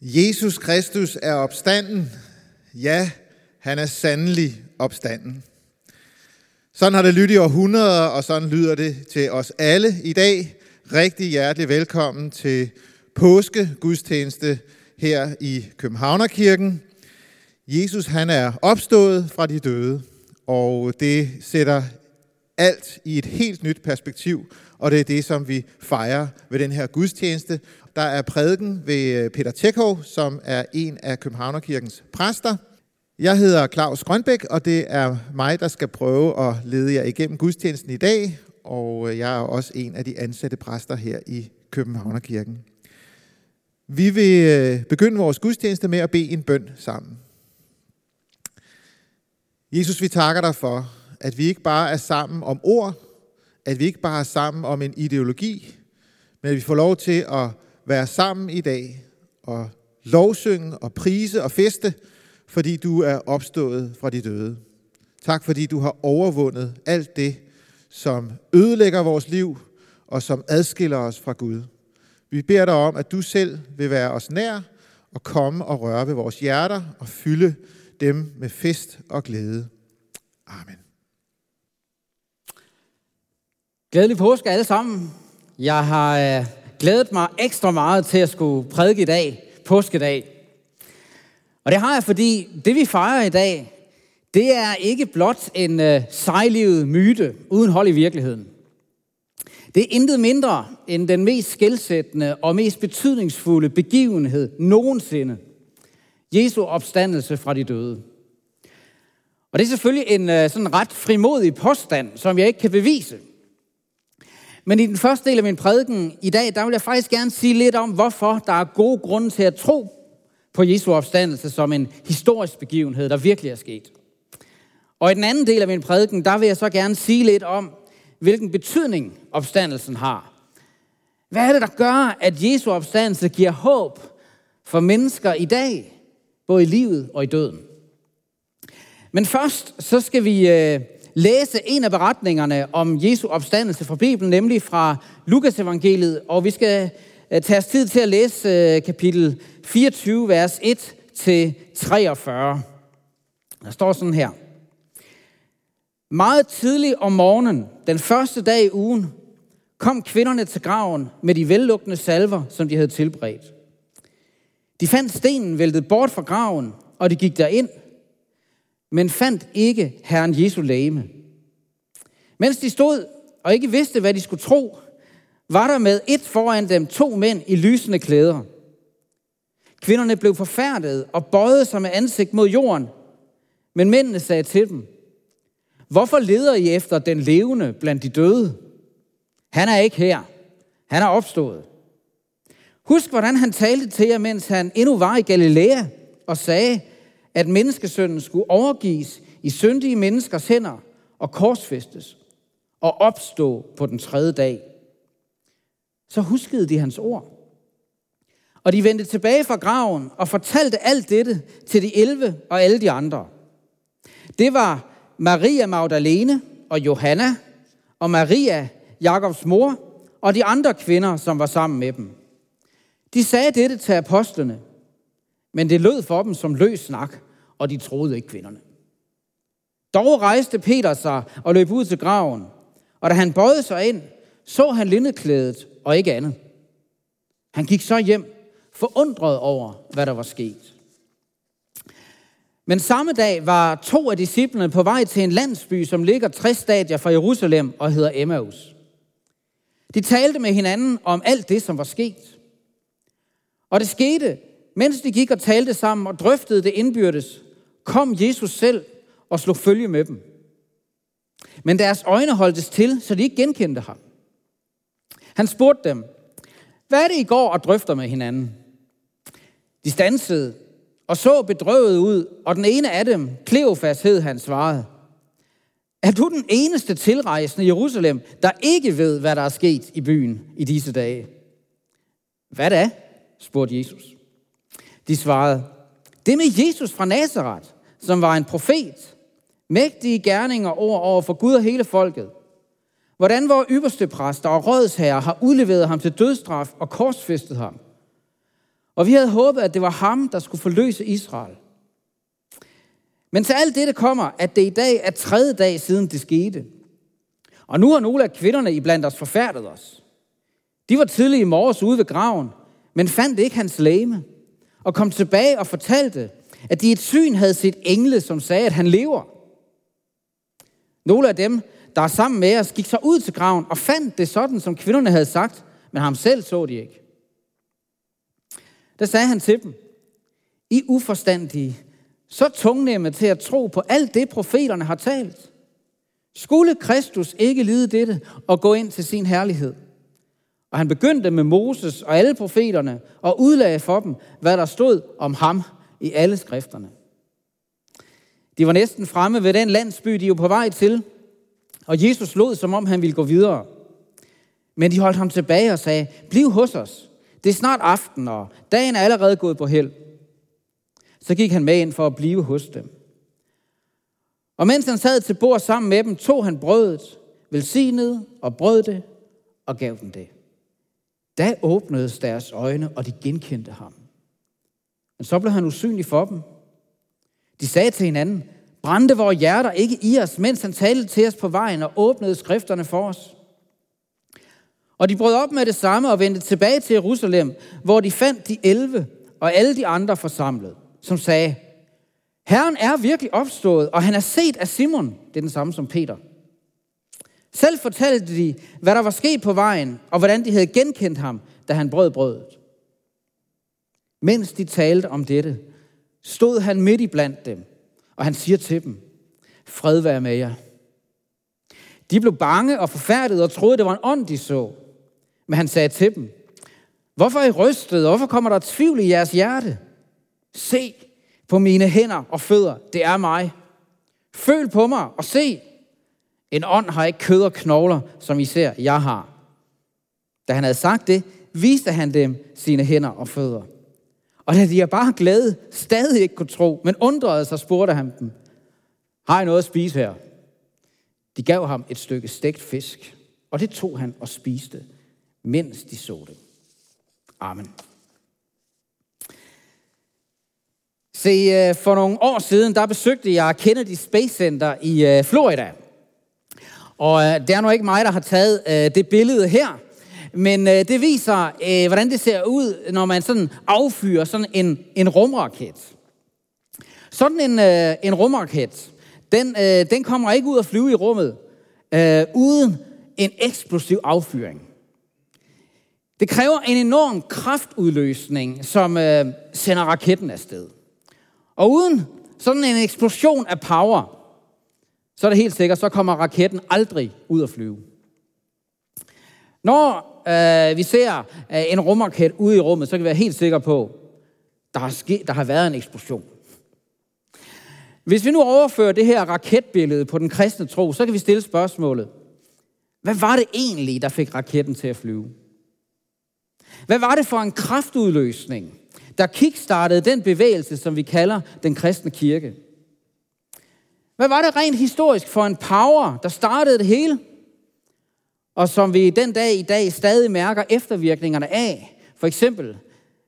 Jesus Kristus er opstanden. Ja, han er sandelig opstanden. Sådan har det lyttet i århundreder, og sådan lyder det til os alle i dag. Rigtig hjertelig velkommen til påske gudstjeneste her i Københavnerkirken. Jesus han er opstået fra de døde, og det sætter alt i et helt nyt perspektiv, og det er det, som vi fejrer ved den her gudstjeneste. Der er prædiken ved øh, Peter Tjekov, som er en af Københavnerkirkens præster. Jeg hedder Claus Grønbæk, og det er mig, der skal prøve at lede jer igennem gudstjenesten i dag, og øh, jeg er også en af de ansatte præster her i Københavnerkirken. Vi vil øh, begynde vores gudstjeneste med at bede en bøn sammen. Jesus, vi takker dig for, at vi ikke bare er sammen om ord, at vi ikke bare er sammen om en ideologi, men at vi får lov til at være sammen i dag og lovsynge og prise og feste, fordi du er opstået fra de døde. Tak fordi du har overvundet alt det, som ødelægger vores liv og som adskiller os fra Gud. Vi beder dig om, at du selv vil være os nær og komme og røre ved vores hjerter og fylde dem med fest og glæde. Amen. Glædelig påske alle sammen. Jeg har øh, glædet mig ekstra meget til at skulle prædike i dag, påskedag. Og det har jeg, fordi det vi fejrer i dag, det er ikke blot en øh, sejlivet myte uden hold i virkeligheden. Det er intet mindre end den mest skældsættende og mest betydningsfulde begivenhed nogensinde. Jesu opstandelse fra de døde. Og det er selvfølgelig en øh, sådan ret frimodig påstand, som jeg ikke kan bevise. Men i den første del af min prædiken i dag, der vil jeg faktisk gerne sige lidt om, hvorfor der er gode grunde til at tro på Jesu opstandelse som en historisk begivenhed, der virkelig er sket. Og i den anden del af min prædiken, der vil jeg så gerne sige lidt om, hvilken betydning opstandelsen har. Hvad er det, der gør, at Jesu opstandelse giver håb for mennesker i dag, både i livet og i døden? Men først så skal vi øh, læse en af beretningerne om Jesu opstandelse fra Bibelen, nemlig fra Lukas evangeliet, og vi skal øh, tage os tid til at læse øh, kapitel 24, vers 1-43. Der står sådan her. Meget tidligt om morgenen, den første dag i ugen, kom kvinderne til graven med de vellukkende salver, som de havde tilberedt. De fandt stenen væltet bort fra graven, og de gik derind – men fandt ikke Herren Jesu læme. Mens de stod og ikke vidste, hvad de skulle tro, var der med et foran dem to mænd i lysende klæder. Kvinderne blev forfærdet og bøjede sig med ansigt mod jorden, men mændene sagde til dem, Hvorfor leder I efter den levende blandt de døde? Han er ikke her. Han er opstået. Husk, hvordan han talte til jer, mens han endnu var i Galilea, og sagde, at menneskesønnen skulle overgives i syndige menneskers hænder og korsfæstes og opstå på den tredje dag. Så huskede de hans ord. Og de vendte tilbage fra graven og fortalte alt dette til de elve og alle de andre. Det var Maria Magdalene og Johanna og Maria, Jakobs mor, og de andre kvinder, som var sammen med dem. De sagde dette til apostlene, men det lød for dem som løs snak, og de troede ikke kvinderne. Dog rejste Peter sig og løb ud til graven, og da han bøjede sig ind, så han lindeklædet og ikke andet. Han gik så hjem, forundret over, hvad der var sket. Men samme dag var to af disciplene på vej til en landsby, som ligger 60 stadier fra Jerusalem og hedder Emmaus. De talte med hinanden om alt det, som var sket. Og det skete, mens de gik og talte sammen og drøftede det indbyrdes, kom Jesus selv og slog følge med dem. Men deres øjne holdtes til, så de ikke genkendte ham. Han spurgte dem, hvad er det, I går og drøfter med hinanden? De stansede og så bedrøvet ud, og den ene af dem, Kleofas hed han, svarede, er du den eneste tilrejsende i Jerusalem, der ikke ved, hvad der er sket i byen i disse dage? Hvad da? spurgte Jesus. De svarede, det med Jesus fra Nazareth, som var en profet, mægtige gerninger over over for Gud og hele folket. Hvordan vores ypperste præster og rådsherrer har udleveret ham til dødstraf og korsfæstet ham. Og vi havde håbet, at det var ham, der skulle forløse Israel. Men til alt det, kommer, at det i dag er tredje dag siden det skete. Og nu har nogle af kvinderne i blandt os forfærdet os. De var tidlig i morges ude ved graven, men fandt ikke hans læme, og kom tilbage og fortalte, at de i et syn havde set engle, som sagde, at han lever. Nogle af dem, der er sammen med os, gik så ud til graven og fandt det sådan, som kvinderne havde sagt, men ham selv så de ikke. Der sagde han til dem, I uforstandige, så tungnemme til at tro på alt det, profeterne har talt. Skulle Kristus ikke lide dette og gå ind til sin herlighed? Og han begyndte med Moses og alle profeterne og udlagde for dem, hvad der stod om ham i alle skrifterne. De var næsten fremme ved den landsby, de var på vej til, og Jesus lod, som om han ville gå videre. Men de holdt ham tilbage og sagde, bliv hos os. Det er snart aften, og dagen er allerede gået på held. Så gik han med ind for at blive hos dem. Og mens han sad til bord sammen med dem, tog han brødet, velsignede og brød det og gav dem det. Da åbnedes deres øjne, og de genkendte ham. Men så blev han usynlig for dem. De sagde til hinanden, brændte vores hjerter ikke i os, mens han talte til os på vejen og åbnede skrifterne for os. Og de brød op med det samme og vendte tilbage til Jerusalem, hvor de fandt de elve og alle de andre forsamlet, som sagde, Herren er virkelig opstået, og han er set af Simon. Det er den samme som Peter. Selv fortalte de, hvad der var sket på vejen, og hvordan de havde genkendt ham, da han brød brødet. Mens de talte om dette, stod han midt i blandt dem, og han siger til dem, fred være med jer. De blev bange og forfærdede og troede, det var en ånd, de så. Men han sagde til dem, hvorfor er I rystet? Hvorfor kommer der tvivl i jeres hjerte? Se på mine hænder og fødder, det er mig. Føl på mig og se. En ånd har ikke kød og knogler, som I ser, jeg har. Da han havde sagt det, viste han dem sine hænder og fødder. Og da de er bare glade, stadig ikke kunne tro, men undrede sig, spurgte han dem, har I noget at spise her? De gav ham et stykke stegt fisk, og det tog han og spiste, mens de så det. Amen. Se, øh, for nogle år siden, der besøgte jeg Kennedy Space Center i øh, Florida. Og øh, det er nu ikke mig, der har taget det billede her, men øh, det viser, øh, hvordan det ser ud, når man sådan affyrer sådan en, en rumraket. Sådan en, øh, en rumraket, den, den kommer ikke ud at flyve i rummet, uden en eksplosiv affyring. Det kræver en enorm kraftudløsning, som øh, sender raketten afsted. Og uden sådan en eksplosion af power, så er det helt sikkert, så kommer raketten aldrig ud at flyve. Når øh, vi ser øh, en rumraket ude i rummet, så kan vi være helt sikre på, der har, ske, der har været en eksplosion. Hvis vi nu overfører det her raketbillede på den kristne tro, så kan vi stille spørgsmålet, hvad var det egentlig, der fik raketten til at flyve? Hvad var det for en kraftudløsning, der kickstartede den bevægelse, som vi kalder den kristne kirke? Hvad var det rent historisk for en power, der startede det hele? Og som vi den dag i dag stadig mærker eftervirkningerne af. For eksempel,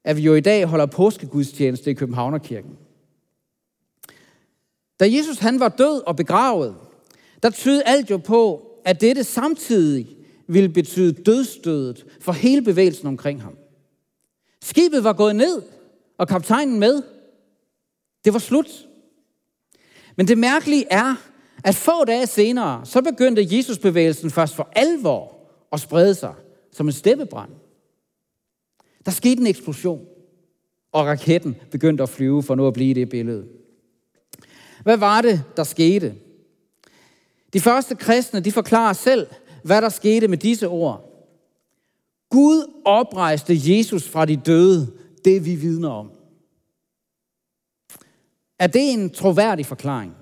at vi jo i dag holder påskegudstjeneste i Københavnerkirken. Da Jesus han var død og begravet, der tydede alt jo på, at dette samtidig ville betyde dødstødet for hele bevægelsen omkring ham. Skibet var gået ned, og kaptajnen med. Det var slut. Men det mærkelige er, at få dage senere, så begyndte Jesusbevægelsen først for alvor at sprede sig som en steppebrand. Der skete en eksplosion, og raketten begyndte at flyve for nu at blive det billede. Hvad var det, der skete? De første kristne, de forklarer selv, hvad der skete med disse ord. Gud oprejste Jesus fra de døde, det vi vidner om. Er det en troværdig forklaring?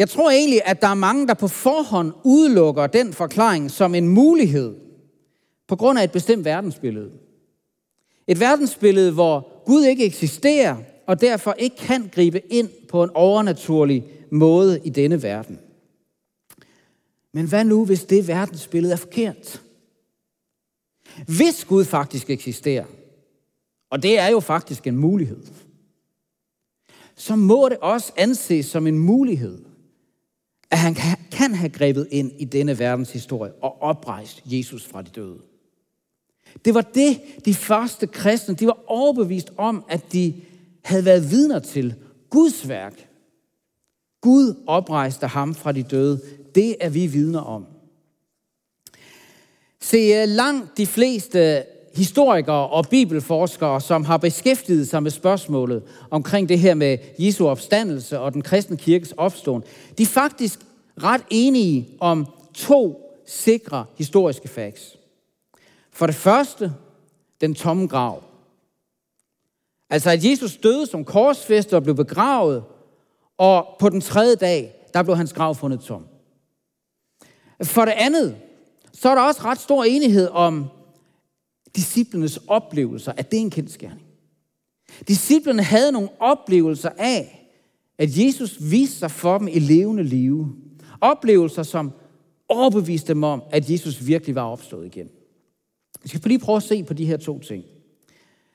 Jeg tror egentlig, at der er mange, der på forhånd udelukker den forklaring som en mulighed på grund af et bestemt verdensbillede. Et verdensbillede, hvor Gud ikke eksisterer, og derfor ikke kan gribe ind på en overnaturlig måde i denne verden. Men hvad nu, hvis det verdensbillede er forkert? Hvis Gud faktisk eksisterer, og det er jo faktisk en mulighed, så må det også anses som en mulighed, at han kan have grebet ind i denne verdens historie og oprejst Jesus fra de døde. Det var det, de første kristne, de var overbevist om, at de havde været vidner til. Guds værk. Gud oprejste ham fra de døde. Det er vi vidner om. Se, øh, langt de fleste historikere og bibelforskere, som har beskæftiget sig med spørgsmålet omkring det her med Jesu opstandelse og den kristne kirkes opståen, de er faktisk ret enige om to sikre historiske facts. For det første, den tomme grav. Altså at Jesus døde som korsfæstet og blev begravet, og på den tredje dag, der blev hans grav fundet tom. For det andet, så er der også ret stor enighed om disciplernes oplevelser, at det er en kendskærning. Disciplerne havde nogle oplevelser af, at Jesus viste sig for dem i levende liv. Oplevelser, som overbeviste dem om, at Jesus virkelig var opstået igen. Vi skal lige prøve at se på de her to ting.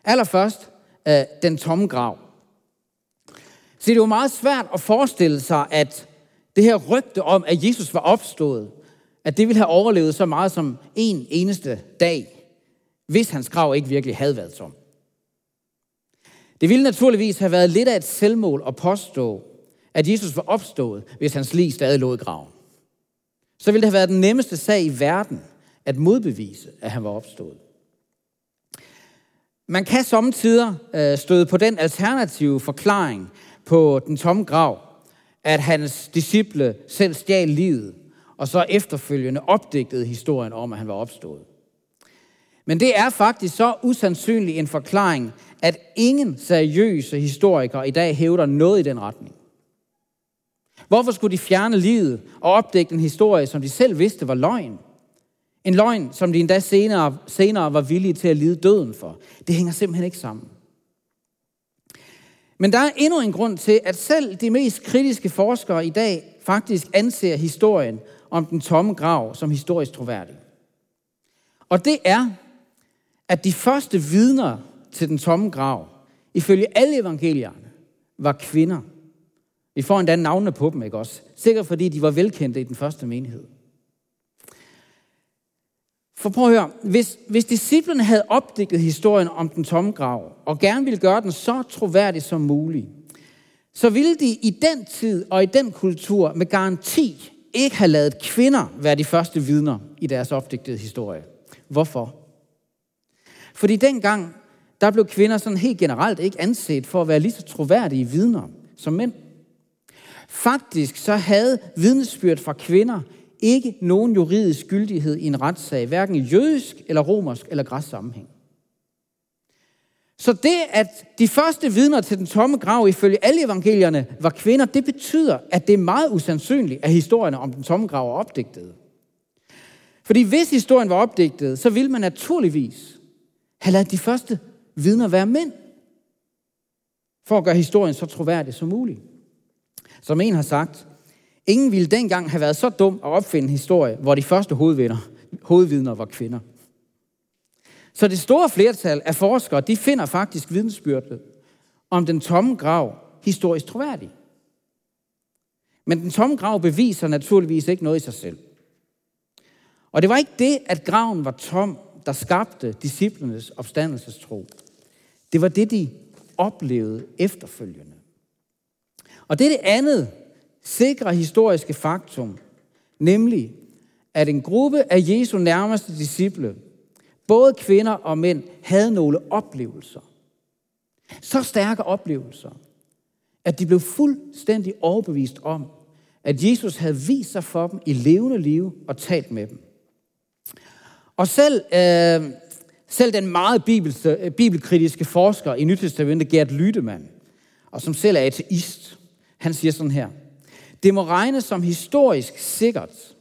Allerførst, øh, den tomme grav. Så det var meget svært at forestille sig, at det her rygte om, at Jesus var opstået, at det ville have overlevet så meget som en eneste dag, hvis hans grav ikke virkelig havde været tom. Det ville naturligvis have været lidt af et selvmål at påstå, at Jesus var opstået, hvis hans lig stadig lå i graven. Så ville det have været den nemmeste sag i verden at modbevise, at han var opstået. Man kan samtidig øh, støde på den alternative forklaring på den tomme grav, at hans disciple selv stjal livet, og så efterfølgende opdigtede historien om, at han var opstået. Men det er faktisk så usandsynlig en forklaring, at ingen seriøse historikere i dag hævder noget i den retning. Hvorfor skulle de fjerne livet og opdække en historie, som de selv vidste var løgn? En løgn, som de endda senere, senere var villige til at lide døden for. Det hænger simpelthen ikke sammen. Men der er endnu en grund til, at selv de mest kritiske forskere i dag faktisk anser historien om den tomme grav som historisk troværdig. Og det er, at de første vidner til den tomme grav, ifølge alle evangelierne, var kvinder. Vi får endda navne på dem, ikke også? Sikkert fordi de var velkendte i den første menighed. For prøv at høre, hvis, hvis disciplerne havde opdigtet historien om den tomme grav, og gerne ville gøre den så troværdig som muligt, så ville de i den tid og i den kultur med garanti ikke have lavet kvinder være de første vidner i deres opdigtede historie. Hvorfor? Fordi dengang, der blev kvinder sådan helt generelt ikke anset for at være lige så troværdige vidner som mænd. Faktisk så havde vidnesbyrd fra kvinder ikke nogen juridisk gyldighed i en retssag, hverken i jødisk eller romersk eller græsk sammenhæng. Så det, at de første vidner til den tomme grav ifølge alle evangelierne var kvinder, det betyder, at det er meget usandsynligt, at historierne om den tomme grav er opdigtet. Fordi hvis historien var opdigtet, så ville man naturligvis han lader de første vidner være mænd, for at gøre historien så troværdig som muligt. Som en har sagt, ingen ville dengang have været så dum at opfinde en historie, hvor de første hovedvidner, hovedvidner var kvinder. Så det store flertal af forskere, de finder faktisk vidensbyrdet om den tomme grav historisk troværdig. Men den tomme grav beviser naturligvis ikke noget i sig selv. Og det var ikke det, at graven var tom, der skabte disciplernes opstandelsestro. Det var det, de oplevede efterfølgende. Og det er det andet sikre historiske faktum, nemlig at en gruppe af Jesu nærmeste disciple, både kvinder og mænd, havde nogle oplevelser. Så stærke oplevelser, at de blev fuldstændig overbevist om, at Jesus havde vist sig for dem i levende liv og talt med dem. Og selv, øh, selv den meget bibelse, øh, bibelkritiske forsker i Nytestamentet, Gert Lydemann, og som selv er ateist, han siger sådan her. Det må regnes som historisk sikkert,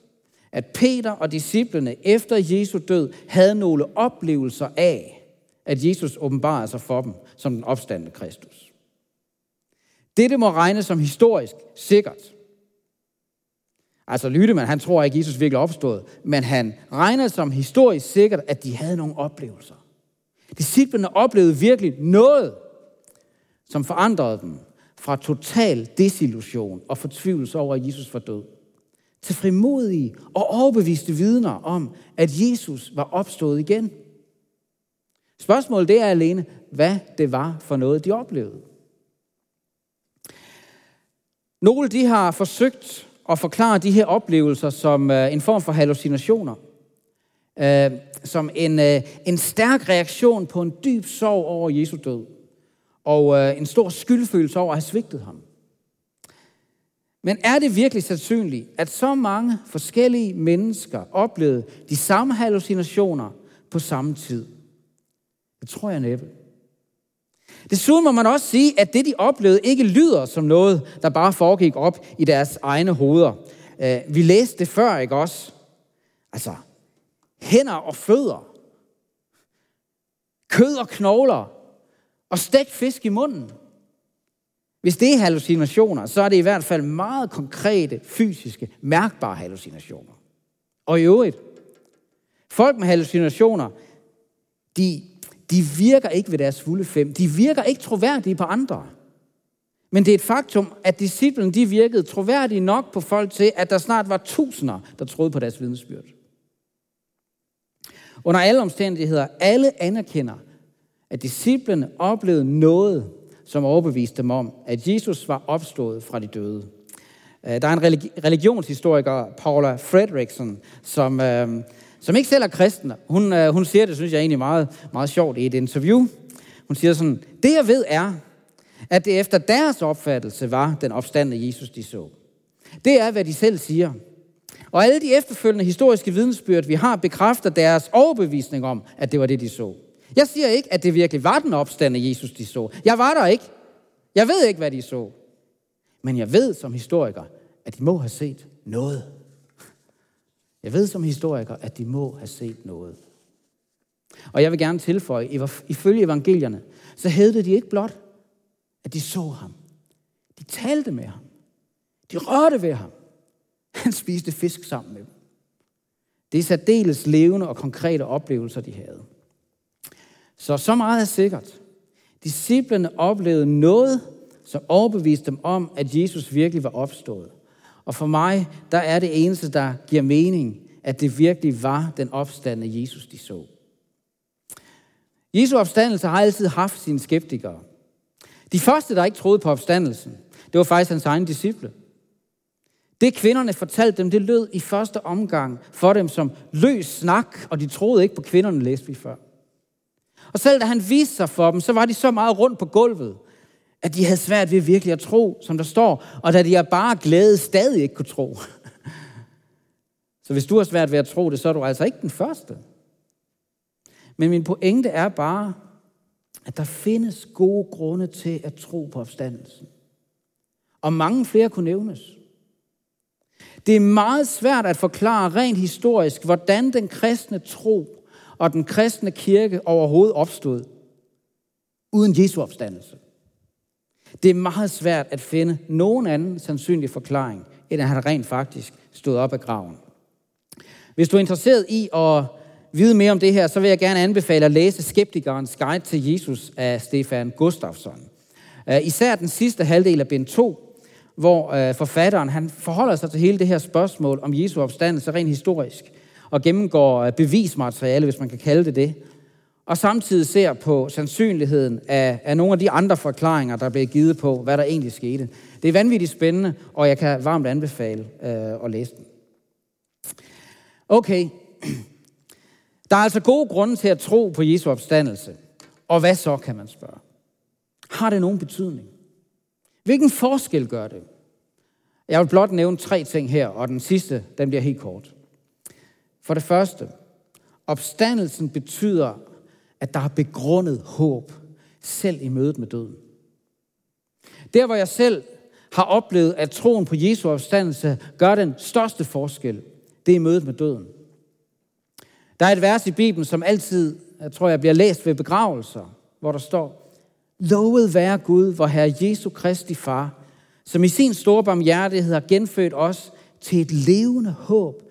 at Peter og disciplene efter Jesu død havde nogle oplevelser af, at Jesus åbenbarede sig for dem som den opstandende Kristus. Dette må regnes som historisk sikkert. Altså Lydemann, han tror ikke, at Jesus virkelig opstod, men han regner som historisk sikkert, at de havde nogle oplevelser. Disciplerne oplevede virkelig noget, som forandrede dem fra total desillusion og fortvivlelse over, at Jesus var død, til frimodige og overbeviste vidner om, at Jesus var opstået igen. Spørgsmålet det er alene, hvad det var for noget, de oplevede. Nogle de har forsøgt at forklare de her oplevelser som øh, en form for hallucinationer. Uh, som en, øh, en stærk reaktion på en dyb sorg over Jesu død. Og en stor skyldfølelse over at have svigtet ham. Men er det virkelig sandsynligt, at så mange forskellige mennesker oplevede de samme hallucinationer på samme tid? Det tror jeg næppe. Desuden må man også sige, at det, de oplevede, ikke lyder som noget, der bare foregik op i deres egne hoveder. Øh, vi læste det før, ikke også? Altså, hænder og fødder, kød og knogler, og stegt fisk i munden. Hvis det er hallucinationer, så er det i hvert fald meget konkrete, fysiske, mærkbare hallucinationer. Og i øvrigt, folk med hallucinationer, de de virker ikke ved deres fulde fem. De virker ikke troværdige på andre. Men det er et faktum, at disciplen de virkede troværdige nok på folk til, at der snart var tusinder, der troede på deres vidnesbyrd. Under alle omstændigheder, alle anerkender, at disciplene oplevede noget, som overbeviste dem om, at Jesus var opstået fra de døde. Øh, der er en religionshistoriker, Paula Fredriksen, som, øh, som ikke selv er kristen, hun, øh, hun siger det, synes jeg egentlig meget, meget sjovt i et interview. Hun siger sådan, det jeg ved er, at det efter deres opfattelse var den opstandende Jesus, de så. Det er, hvad de selv siger. Og alle de efterfølgende historiske vidensbyrd, vi har, bekræfter deres overbevisning om, at det var det, de så. Jeg siger ikke, at det virkelig var den opstande Jesus, de så. Jeg var der ikke. Jeg ved ikke, hvad de så. Men jeg ved som historiker, at de må have set noget. Jeg ved som historiker, at de må have set noget. Og jeg vil gerne tilføje, ifølge evangelierne, så hævdede de ikke blot, at de så ham. De talte med ham. De rørte ved ham. Han spiste fisk sammen med dem. Det er særdeles levende og konkrete oplevelser, de havde. Så så meget er sikkert. Disciplerne oplevede noget, som overbeviste dem om, at Jesus virkelig var opstået. Og for mig, der er det eneste, der giver mening, at det virkelig var den opstandende Jesus, de så. Jesu opstandelse har altid haft sine skeptikere. De første, der ikke troede på opstandelsen, det var faktisk hans egne disciple. Det kvinderne fortalte dem, det lød i første omgang for dem som løs snak, og de troede ikke på kvinderne, læste vi før. Og selv da han viste sig for dem, så var de så meget rundt på gulvet, at de havde svært ved virkelig at tro, som der står, og da de er bare glæde stadig ikke kunne tro. Så hvis du har svært ved at tro det, så er du altså ikke den første. Men min pointe er bare, at der findes gode grunde til at tro på opstandelsen. Og mange flere kunne nævnes. Det er meget svært at forklare rent historisk, hvordan den kristne tro og den kristne kirke overhovedet opstod, uden Jesu opstandelse. Det er meget svært at finde nogen anden sandsynlig forklaring, end at han rent faktisk stod op af graven. Hvis du er interesseret i at vide mere om det her, så vil jeg gerne anbefale at læse Skeptikernes Guide til Jesus af Stefan Gustafsson. Øh, især den sidste halvdel af bind 2, hvor øh, forfatteren han forholder sig til hele det her spørgsmål om Jesu opstandelse rent historisk, og gennemgår øh, bevismateriale, hvis man kan kalde det det, og samtidig ser på sandsynligheden af, af nogle af de andre forklaringer, der bliver givet på, hvad der egentlig skete. Det er vanvittigt spændende, og jeg kan varmt anbefale øh, at læse den. Okay, der er altså gode grunde til at tro på Jesu opstandelse. Og hvad så, kan man spørge? Har det nogen betydning? Hvilken forskel gør det? Jeg vil blot nævne tre ting her, og den sidste, den bliver helt kort. For det første, opstandelsen betyder, at der er begrundet håb, selv i mødet med døden. Der, hvor jeg selv har oplevet, at troen på Jesu opstandelse gør den største forskel, det er mødet med døden. Der er et vers i Bibelen, som altid, jeg tror jeg, bliver læst ved begravelser, hvor der står, Lovet være Gud, hvor Herre Jesu Kristi Far, som i sin store barmhjertighed har genfødt os til et levende håb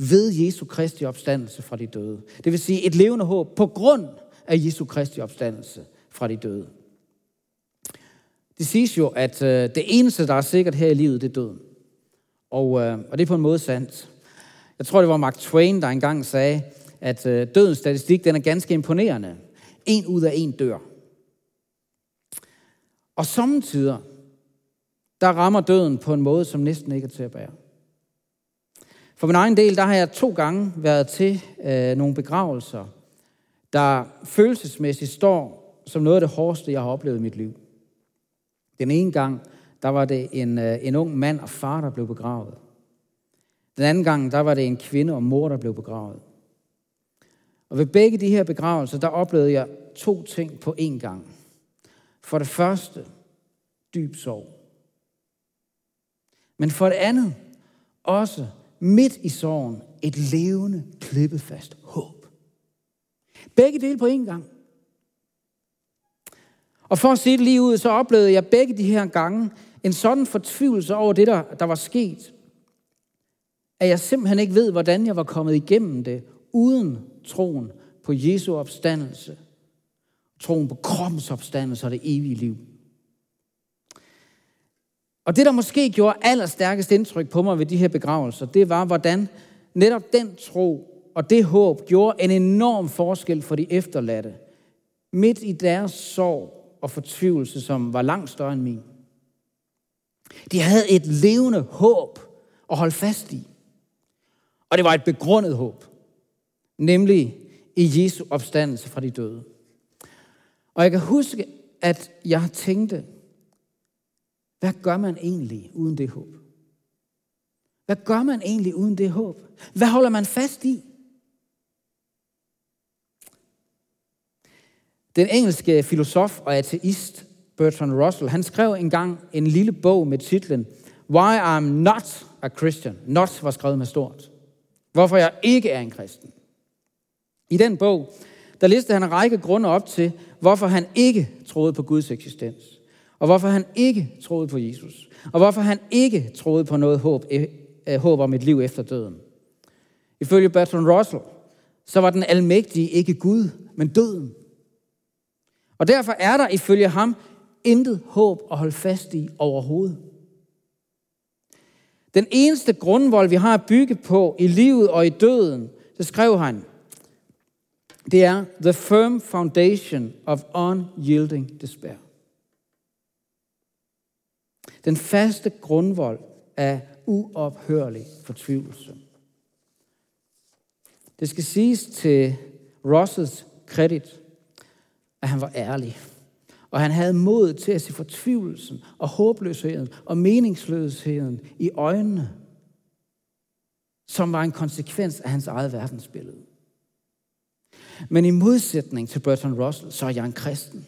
ved Jesu Kristi opstandelse fra de døde. Det vil sige et levende håb på grund af Jesu Kristi opstandelse fra de døde. Det siges jo, at øh, det eneste, der er sikkert her i livet, det er døden. Og, øh, og det er på en måde sandt. Jeg tror, det var Mark Twain, der engang sagde, at øh, dødens statistik den er ganske imponerende. En ud af en dør. Og samtidig, der rammer døden på en måde, som næsten ikke er til at bære. For min egen del, der har jeg to gange været til øh, nogle begravelser, der følelsesmæssigt står som noget af det hårdeste, jeg har oplevet i mit liv. Den ene gang, der var det en, øh, en ung mand og far, der blev begravet. Den anden gang, der var det en kvinde og mor, der blev begravet. Og ved begge de her begravelser, der oplevede jeg to ting på én gang. For det første, dyb sorg. Men for det andet, også midt i sorgen, et levende, klippefast håb. Begge dele på én gang. Og for at se det lige ud, så oplevede jeg begge de her gange en sådan fortvivlelse over det, der, der var sket, at jeg simpelthen ikke ved, hvordan jeg var kommet igennem det, uden troen på Jesu opstandelse, troen på kroppens opstandelse og det evige liv. Og det, der måske gjorde allerstærkest indtryk på mig ved de her begravelser, det var, hvordan netop den tro og det håb gjorde en enorm forskel for de efterladte, midt i deres sorg og fortvivlelse, som var langt større end min. De havde et levende håb at holde fast i. Og det var et begrundet håb, nemlig i Jesu opstandelse fra de døde. Og jeg kan huske, at jeg tænkte, hvad gør man egentlig uden det håb? Hvad gør man egentlig uden det håb? Hvad holder man fast i? Den engelske filosof og ateist Bertrand Russell, han skrev engang en lille bog med titlen Why I'm Not a Christian. Not var skrevet med stort. Hvorfor jeg ikke er en kristen. I den bog, der listede han en række grunde op til, hvorfor han ikke troede på Guds eksistens. Og hvorfor han ikke troede på Jesus. Og hvorfor han ikke troede på noget håb, eh, håb om et liv efter døden. Ifølge Bertrand Russell, så var den almægtige ikke Gud, men døden. Og derfor er der ifølge ham intet håb at holde fast i overhovedet. Den eneste grundvold, vi har at bygge på i livet og i døden, det skrev han, det er the firm foundation of unyielding despair. Den faste grundvold af uophørlig fortvivlelse. Det skal siges til Rosses kredit, at han var ærlig. Og han havde mod til at se fortvivlelsen og håbløsheden og meningsløsheden i øjnene, som var en konsekvens af hans eget verdensbillede. Men i modsætning til Bertrand Russell, så er jeg en kristen.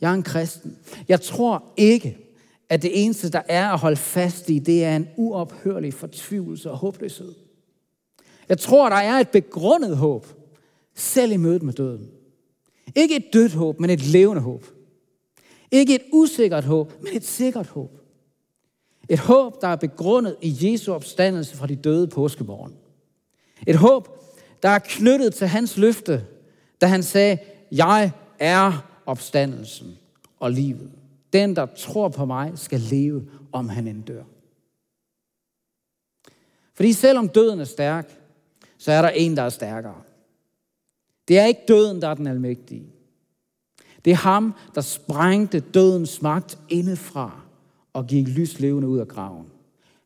Jeg er en kristen. Jeg tror ikke, at det eneste, der er at holde fast i, det er en uophørlig fortvivlelse og håbløshed. Jeg tror, der er et begrundet håb, selv i mødet med døden. Ikke et dødt håb, men et levende håb. Ikke et usikkert håb, men et sikkert håb. Et håb, der er begrundet i Jesu opstandelse fra de døde påskemorgen. Et håb, der er knyttet til hans løfte, da han sagde, jeg er opstandelsen og livet. Den, der tror på mig, skal leve, om han end dør. Fordi selvom døden er stærk, så er der en, der er stærkere. Det er ikke døden, der er den almægtige. Det er ham, der sprængte dødens magt indefra og gik lys levende ud af graven.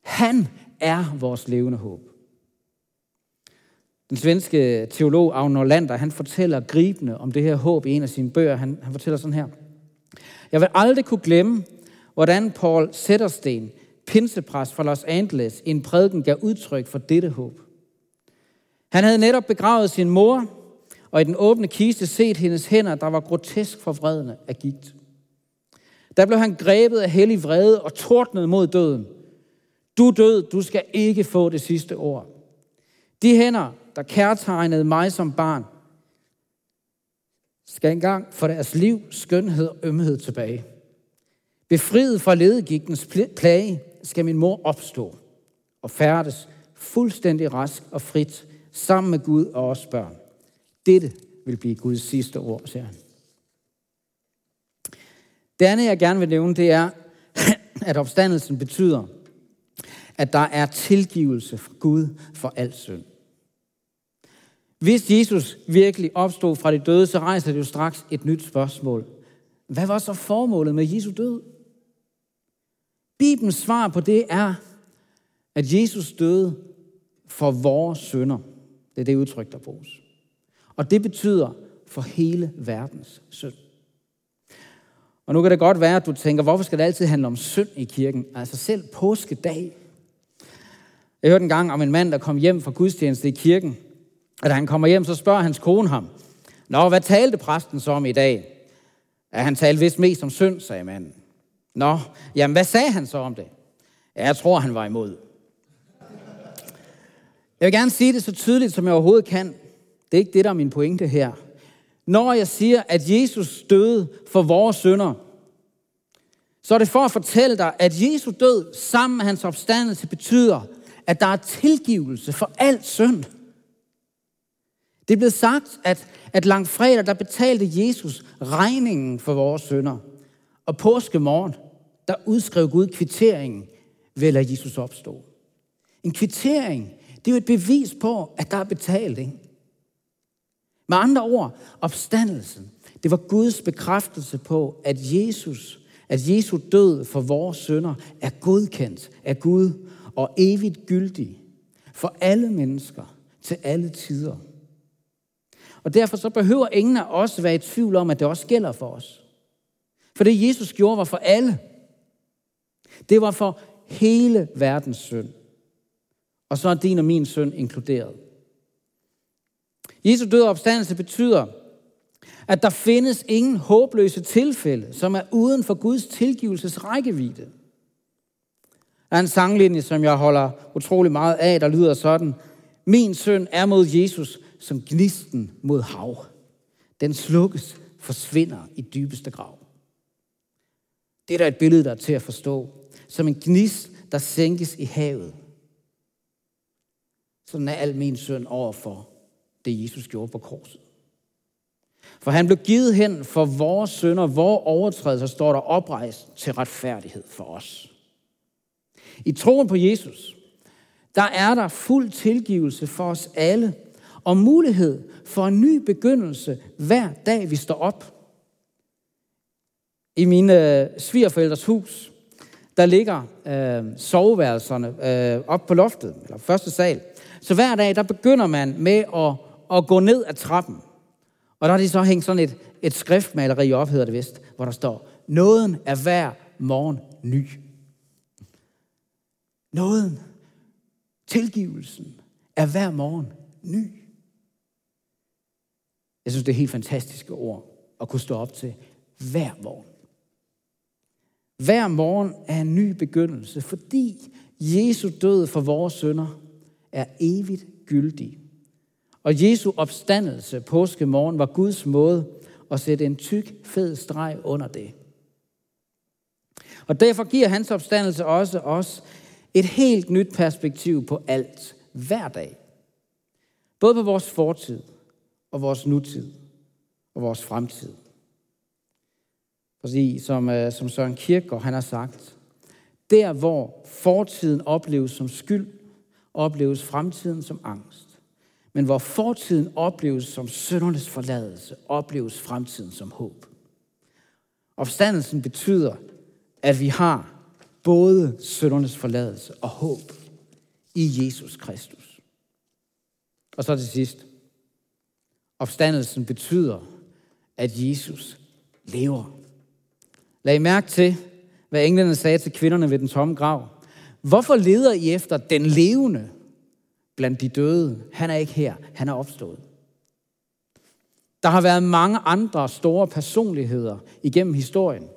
Han er vores levende håb. Den svenske teolog Agne Lander, han fortæller gribende om det her håb i en af sine bøger. Han, han fortæller sådan her. Jeg vil aldrig kunne glemme, hvordan Paul Sættersten, pinsepræst fra Los Angeles, i en prædiken gav udtryk for dette håb. Han havde netop begravet sin mor, og i den åbne kiste set hendes hænder, der var grotesk forvredende af gigt. Der blev han grebet af hellig vrede og tordnet mod døden. Du død, du skal ikke få det sidste ord. De hænder, der kærtegnede mig som barn, skal engang for deres liv, skønhed og ømhed tilbage. Befriet fra ledegigtens plage skal min mor opstå og færdes fuldstændig rask og frit sammen med Gud og os børn. Dette vil blive Guds sidste ord, siger han. Det andet, jeg gerne vil nævne, det er, at opstandelsen betyder, at der er tilgivelse fra Gud for al synd. Hvis Jesus virkelig opstod fra de døde, så rejser det jo straks et nyt spørgsmål. Hvad var så formålet med Jesu død? Bibelens svar på det er, at Jesus døde for vores synder. Det er det udtryk, der bruges. Og det betyder for hele verdens synd. Og nu kan det godt være, at du tænker, hvorfor skal det altid handle om synd i kirken? Altså selv påskedag. Jeg hørte en gang om en mand, der kom hjem fra gudstjeneste i kirken at da han kommer hjem, så spørger hans kone ham, Nå, hvad talte præsten så om i dag? At han talte vist mest om synd, sagde manden. Nå, jamen hvad sagde han så om det? Ja, jeg tror, han var imod. Jeg vil gerne sige det så tydeligt, som jeg overhovedet kan. Det er ikke det, der er min pointe her. Når jeg siger, at Jesus døde for vores synder, så er det for at fortælle dig, at Jesu død sammen med hans opstandelse betyder, at der er tilgivelse for alt synd. Det er blevet sagt, at, at langfredag, der betalte Jesus regningen for vores synder. Og påskemorgen, der udskrev Gud kvitteringen ved at lade Jesus opstå. En kvittering, det er jo et bevis på, at der er betalt. Ikke? Med andre ord, opstandelsen, det var Guds bekræftelse på, at Jesus, at Jesu død for vores sønder er godkendt af Gud og evigt gyldig for alle mennesker til alle tider. Og derfor så behøver ingen af os være i tvivl om, at det også gælder for os. For det Jesus gjorde var for alle. Det var for hele verdens synd. Og så er din og min synd inkluderet. Jesu død og opstandelse betyder, at der findes ingen håbløse tilfælde, som er uden for Guds tilgivelses rækkevidde. Der er en sanglinje, som jeg holder utrolig meget af, der lyder sådan. Min søn er mod Jesus som gnisten mod hav. Den slukkes, forsvinder i dybeste grav. Det er der et billede, der er til at forstå. Som en gnist, der sænkes i havet. Sådan er al min søn over for det, Jesus gjorde på korset. For han blev givet hen for vores sønder, vores overtrædelser står der oprejst til retfærdighed for os. I troen på Jesus, der er der fuld tilgivelse for os alle, og mulighed for en ny begyndelse hver dag, vi står op. I mine øh, svigerforældres hus, der ligger øh, soveværelserne øh, op på loftet, eller første sal. Så hver dag, der begynder man med at, at gå ned ad trappen. Og der er de så hængt sådan et, et skriftmaleri op, hedder det vist, hvor der står, Nåden er hver morgen ny. Nåden, tilgivelsen, er hver morgen ny. Jeg synes, det er helt fantastiske ord at kunne stå op til hver morgen. Hver morgen er en ny begyndelse, fordi Jesu død for vores sønder er evigt gyldig. Og Jesu opstandelse påske morgen var Guds måde at sætte en tyk, fed streg under det. Og derfor giver hans opstandelse også os et helt nyt perspektiv på alt, hver dag. Både på vores fortid og vores nutid og vores fremtid. Fordi, som, øh, som Søren Kierkegaard han har sagt, der hvor fortiden opleves som skyld, opleves fremtiden som angst. Men hvor fortiden opleves som søndernes forladelse, opleves fremtiden som håb. Opstandelsen betyder, at vi har både søndernes forladelse og håb i Jesus Kristus. Og så til sidst. Opstandelsen betyder, at Jesus lever. Lad I mærke til, hvad englene sagde til kvinderne ved den tomme grav. Hvorfor leder I efter den levende blandt de døde? Han er ikke her, han er opstået. Der har været mange andre store personligheder igennem historien.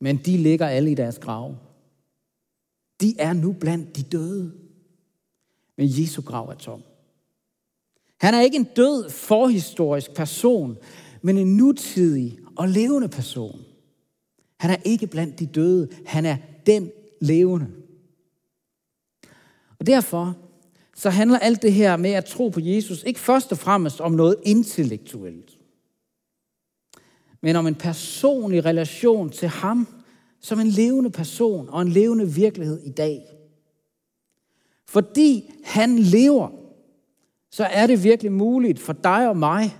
Men de ligger alle i deres grave. De er nu blandt de døde. Men Jesu grav er tom. Han er ikke en død forhistorisk person, men en nutidig og levende person. Han er ikke blandt de døde, han er den levende. Og derfor så handler alt det her med at tro på Jesus ikke først og fremmest om noget intellektuelt, men om en personlig relation til ham som en levende person og en levende virkelighed i dag. Fordi han lever, så er det virkelig muligt for dig og mig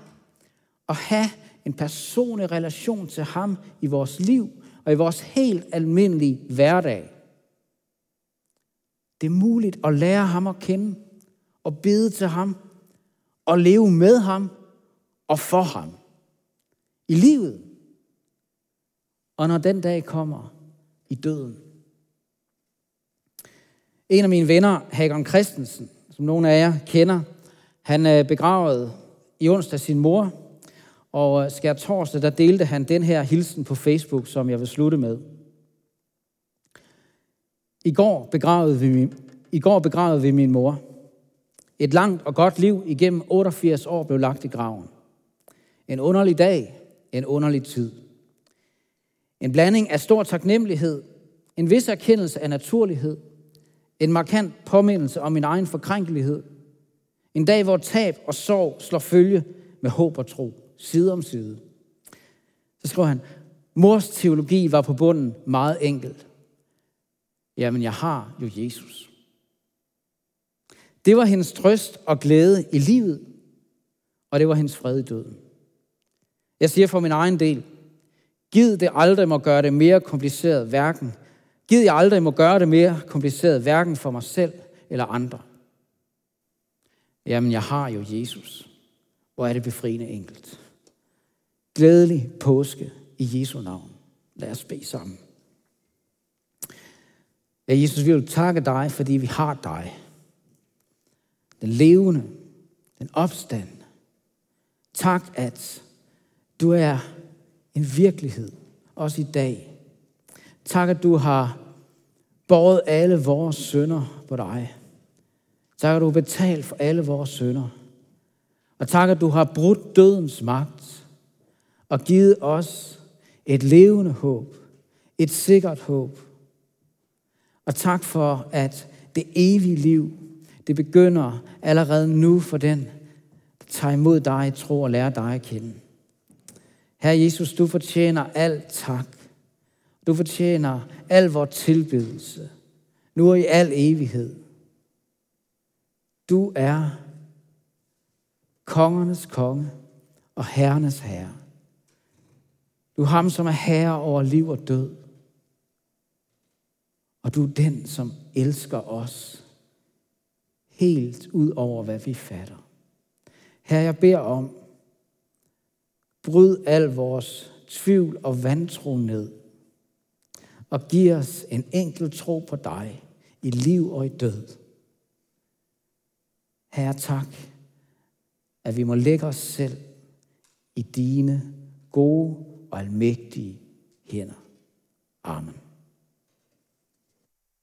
at have en personlig relation til ham i vores liv og i vores helt almindelige hverdag. Det er muligt at lære ham at kende og bede til ham og leve med ham og for ham i livet. Og når den dag kommer i døden. En af mine venner, Hagon Christensen, som nogle af jer kender, han øh, begravede i onsdag sin mor, og øh, skær torsdag, der delte han den her hilsen på Facebook, som jeg vil slutte med. I går begravede vi min, i går begravede vi min mor. Et langt og godt liv igennem 88 år blev lagt i graven. En underlig dag, en underlig tid. En blanding af stor taknemmelighed, en vis erkendelse af naturlighed, en markant påmindelse om min egen forkrænkelighed. En dag, hvor tab og sorg slår følge med håb og tro, side om side. Så skriver han, mors teologi var på bunden meget enkelt. Jamen, jeg har jo Jesus. Det var hendes trøst og glæde i livet, og det var hendes fred i døden. Jeg siger for min egen del, giv det aldrig må gøre det mere kompliceret, hverken. Giv jeg aldrig må gøre det mere kompliceret, hverken for mig selv eller andre. Jamen, jeg har jo Jesus. Hvor er det befriende enkelt. Glædelig påske i Jesu navn. Lad os bede sammen. Ja, Jesus, vi vil takke dig, fordi vi har dig den levende, den opstand. Tak, at du er en virkelighed, også i dag. Tak, at du har båret alle vores sønder på dig. Tak, at du har betalt for alle vores sønder. Og tak, at du har brudt dødens magt og givet os et levende håb, et sikkert håb. Og tak for, at det evige liv det begynder allerede nu for den, der tager imod dig i tro og lærer dig at kende. Herre Jesus, du fortjener al tak. Du fortjener al vores tilbedelse. Nu og i al evighed. Du er kongernes konge og herrenes herre. Du er ham, som er herre over liv og død. Og du er den, som elsker os helt ud over, hvad vi fatter. Her jeg beder om, bryd al vores tvivl og vantro ned, og giv os en enkel tro på dig i liv og i død. Herre, tak, at vi må lægge os selv i dine gode og almægtige hænder. Amen.